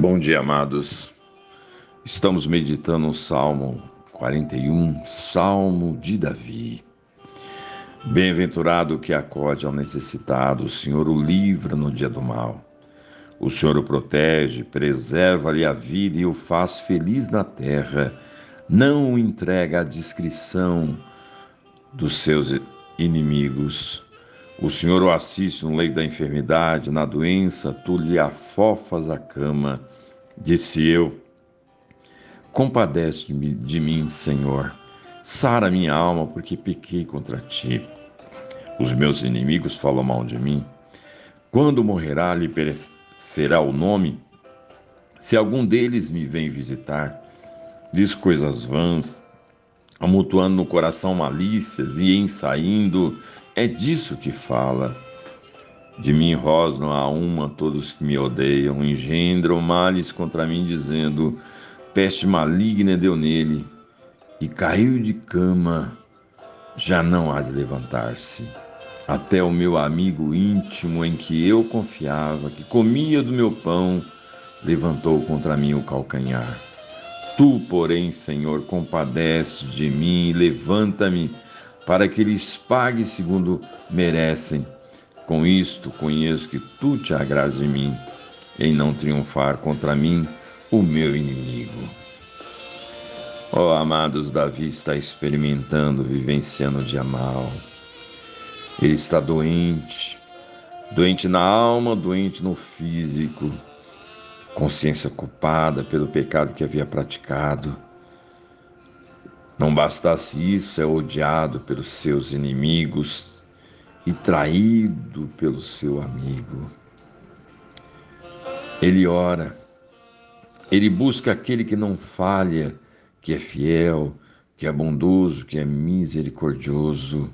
Bom dia, amados. Estamos meditando o Salmo 41, Salmo de Davi. Bem-aventurado que acode ao necessitado, o Senhor o livra no dia do mal. O Senhor o protege, preserva-lhe a vida e o faz feliz na terra. Não o entrega à discrição dos seus inimigos. O Senhor o assiste no leito da enfermidade, na doença, tu lhe afofas a cama. Disse eu: Compadece-me de mim, Senhor. Sara minha alma, porque pequei contra ti. Os meus inimigos falam mal de mim. Quando morrerá, lhe perecerá o nome? Se algum deles me vem visitar, diz coisas vãs, amontoando no coração malícias e ensaindo é disso que fala. De mim rosnam a uma todos que me odeiam, engendram males contra mim, dizendo: peste maligna deu nele, e caiu de cama, já não há de levantar-se. Até o meu amigo íntimo em que eu confiava, que comia do meu pão, levantou contra mim o calcanhar. Tu, porém, Senhor, compadece de mim e levanta-me para que lhes pague segundo merecem. Com isto conheço que tu te agrades de mim, em não triunfar contra mim o meu inimigo. Ó oh, amados, Davi está experimentando, vivenciando o dia mal. Ele está doente, doente na alma, doente no físico, consciência culpada pelo pecado que havia praticado não bastasse isso, é odiado pelos seus inimigos e traído pelo seu amigo. Ele ora, ele busca aquele que não falha, que é fiel, que é bondoso, que é misericordioso.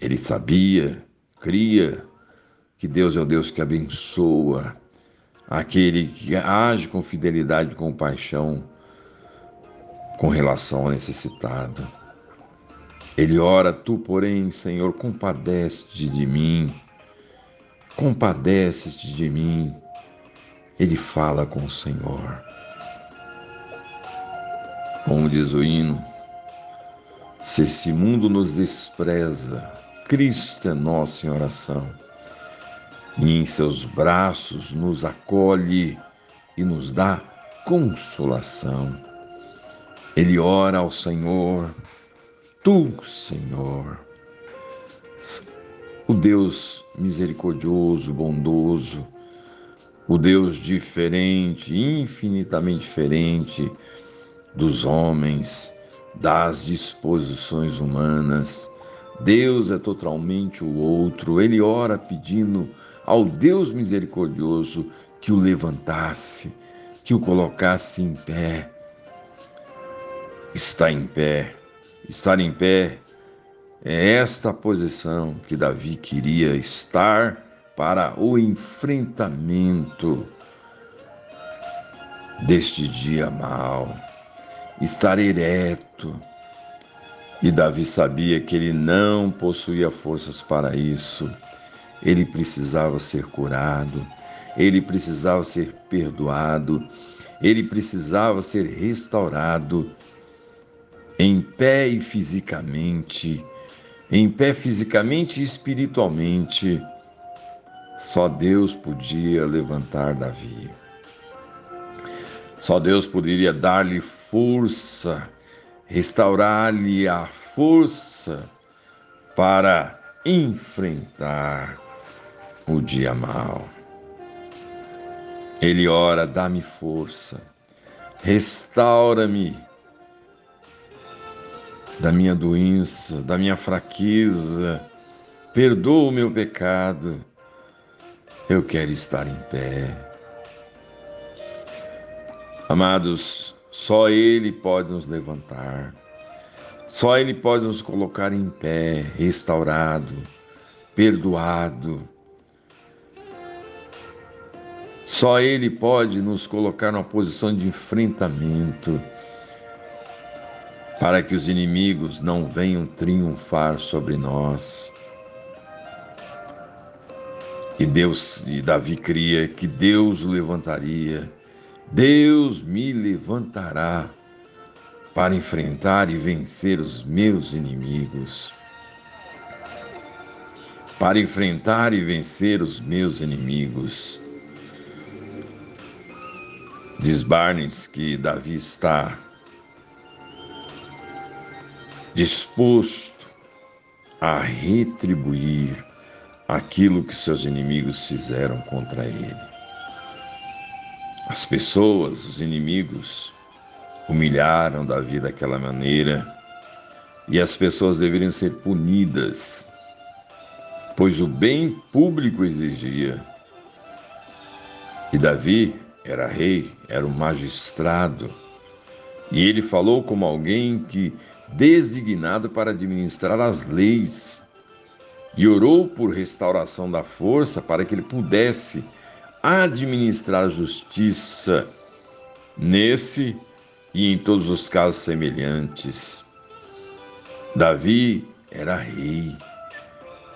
Ele sabia, cria que Deus é o Deus que abençoa, aquele que age com fidelidade e compaixão com relação ao necessitado. Ele ora, tu, porém, Senhor, compadece-te de mim, compadece-te de mim. Ele fala com o Senhor. Como diz o hino, se esse mundo nos despreza, Cristo é nosso em oração, e em seus braços nos acolhe e nos dá consolação. Ele ora ao Senhor, tu, Senhor, o Deus misericordioso, bondoso, o Deus diferente, infinitamente diferente dos homens, das disposições humanas. Deus é totalmente o outro. Ele ora pedindo ao Deus misericordioso que o levantasse, que o colocasse em pé está em pé. Estar em pé é esta posição que Davi queria estar para o enfrentamento deste dia mal. Estar ereto. E Davi sabia que ele não possuía forças para isso. Ele precisava ser curado, ele precisava ser perdoado, ele precisava ser restaurado em pé e fisicamente, em pé fisicamente e espiritualmente, só Deus podia levantar Davi. Só Deus poderia dar-lhe força, restaurar-lhe a força para enfrentar o dia mal. Ele ora, dá-me força, restaura-me da minha doença, da minha fraqueza, perdoa o meu pecado. Eu quero estar em pé. Amados, só Ele pode nos levantar, só Ele pode nos colocar em pé, restaurado, perdoado. Só Ele pode nos colocar numa posição de enfrentamento para que os inimigos não venham triunfar sobre nós. E Deus e Davi cria que Deus o levantaria. Deus me levantará para enfrentar e vencer os meus inimigos. Para enfrentar e vencer os meus inimigos. Diz Barnes que Davi está disposto a retribuir aquilo que seus inimigos fizeram contra ele. As pessoas, os inimigos, humilharam Davi daquela maneira e as pessoas deveriam ser punidas, pois o bem público exigia. E Davi era rei, era um magistrado, e ele falou como alguém que designado para administrar as leis e orou por restauração da força para que ele pudesse administrar a justiça nesse e em todos os casos semelhantes. Davi era rei.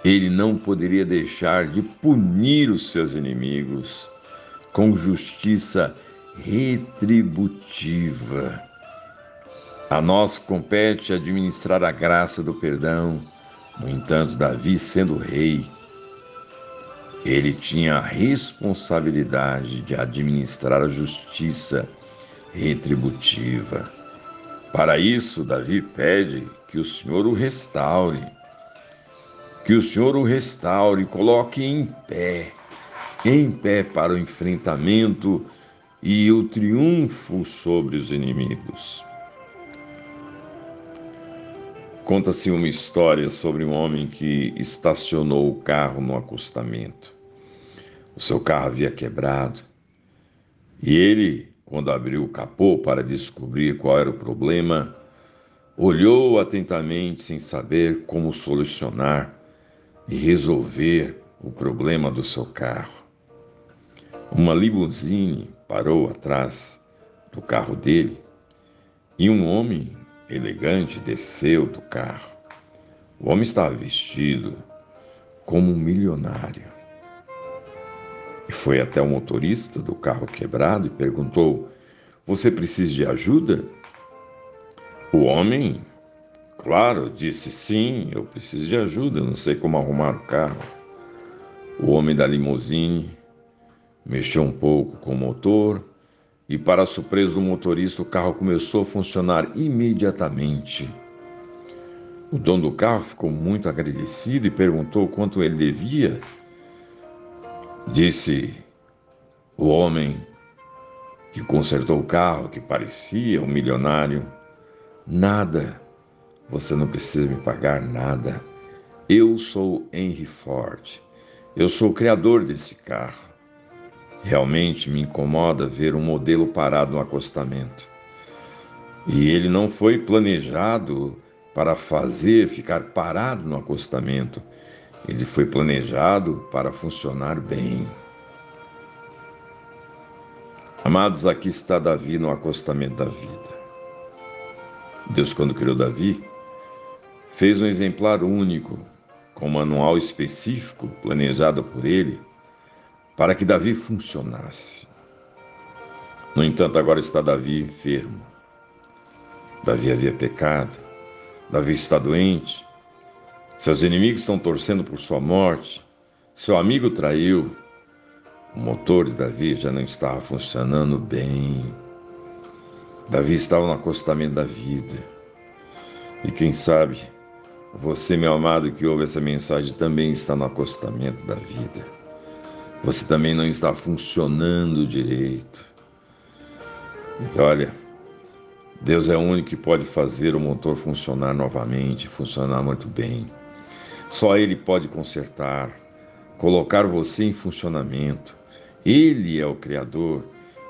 Ele não poderia deixar de punir os seus inimigos com justiça retributiva. A nós compete administrar a graça do perdão no entanto, Davi, sendo rei, ele tinha a responsabilidade de administrar a justiça retributiva. Para isso, Davi pede que o Senhor o restaure, que o Senhor o restaure coloque em pé, em pé para o enfrentamento e o triunfo sobre os inimigos. Conta-se uma história sobre um homem que estacionou o carro no acostamento. O seu carro havia quebrado e ele, quando abriu o capô para descobrir qual era o problema, olhou atentamente sem saber como solucionar e resolver o problema do seu carro. Uma limusine parou atrás do carro dele e um homem elegante desceu do carro. O homem estava vestido como um milionário. E foi até o motorista do carro quebrado e perguntou: Você precisa de ajuda? O homem, claro, disse: Sim, eu preciso de ajuda, não sei como arrumar o carro. O homem da limusine mexeu um pouco com o motor e, para a surpresa do motorista, o carro começou a funcionar imediatamente. O dono do carro ficou muito agradecido e perguntou quanto ele devia. Disse o homem que consertou o carro, que parecia um milionário: Nada, você não precisa me pagar nada. Eu sou Henry Ford, eu sou o criador desse carro. Realmente me incomoda ver um modelo parado no acostamento. E ele não foi planejado para fazer ficar parado no acostamento. Ele foi planejado para funcionar bem. Amados, aqui está Davi no acostamento da vida. Deus, quando criou Davi, fez um exemplar único, com um manual específico planejado por ele para que Davi funcionasse. No entanto, agora está Davi enfermo. Davi havia pecado. Davi está doente. Seus inimigos estão torcendo por sua morte. Seu amigo traiu. O motor de Davi já não estava funcionando bem. Davi estava no acostamento da vida. E quem sabe, você, meu amado, que ouve essa mensagem, também está no acostamento da vida. Você também não está funcionando direito. E olha, Deus é o único que pode fazer o motor funcionar novamente, funcionar muito bem. Só Ele pode consertar, colocar você em funcionamento. Ele é o Criador,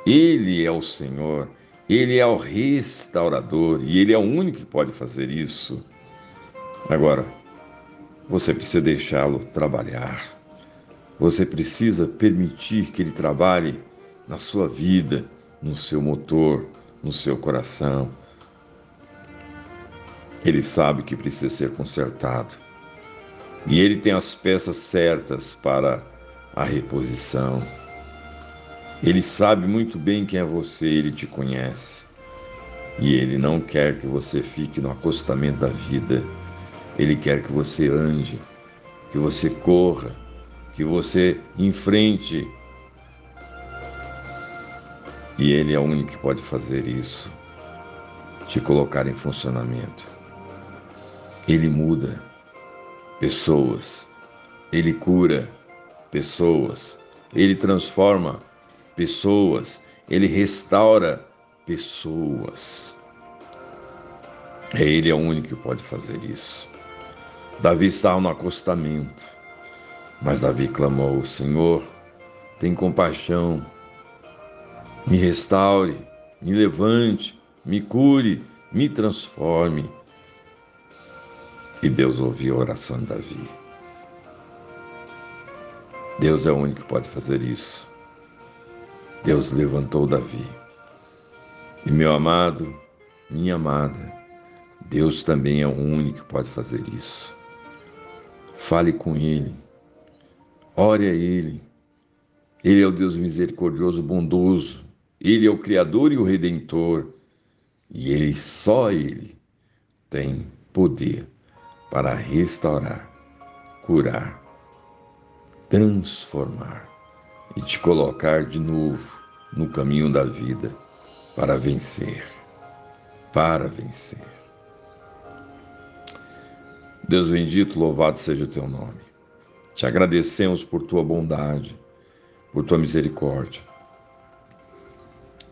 Ele é o Senhor, Ele é o restaurador e Ele é o único que pode fazer isso. Agora, você precisa deixá-lo trabalhar. Você precisa permitir que ele trabalhe na sua vida, no seu motor, no seu coração. Ele sabe que precisa ser consertado. E ele tem as peças certas para a reposição. Ele sabe muito bem quem é você, ele te conhece. E ele não quer que você fique no acostamento da vida. Ele quer que você ande, que você corra, que você enfrente. E ele é o único que pode fazer isso te colocar em funcionamento. Ele muda pessoas, ele cura pessoas, ele transforma pessoas, ele restaura pessoas. É ele é o único que pode fazer isso. Davi estava no acostamento, mas Davi clamou: Senhor, tem compaixão, me restaure, me levante, me cure, me transforme. E Deus ouviu a oração de Davi. Deus é o único que pode fazer isso. Deus levantou Davi. E meu amado, minha amada, Deus também é o único que pode fazer isso. Fale com Ele, ore a Ele. Ele é o Deus misericordioso, bondoso. Ele é o Criador e o Redentor. E Ele, só Ele, tem poder para restaurar, curar, transformar e te colocar de novo no caminho da vida para vencer. Para vencer. Deus bendito, louvado seja o teu nome. Te agradecemos por tua bondade, por tua misericórdia.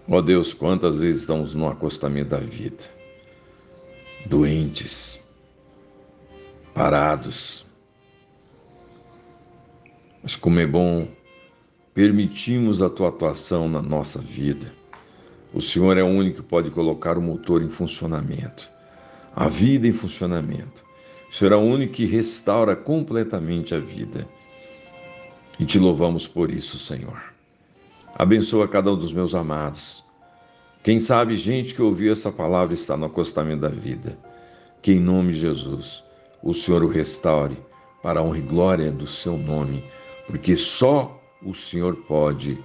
Ó oh Deus, quantas vezes estamos no acostamento da vida, doentes, parados. Mas como é bom permitirmos a tua atuação na nossa vida. O Senhor é o único que pode colocar o motor em funcionamento, a vida em funcionamento. O Senhor é o único que restaura completamente a vida. E te louvamos por isso, Senhor. Abençoa cada um dos meus amados. Quem sabe, gente que ouviu essa palavra está no acostamento da vida. Que em nome de Jesus, o Senhor o restaure para a honra e glória do seu nome, porque só o Senhor pode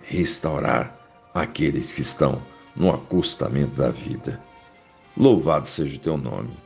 restaurar aqueles que estão no acostamento da vida. Louvado seja o teu nome.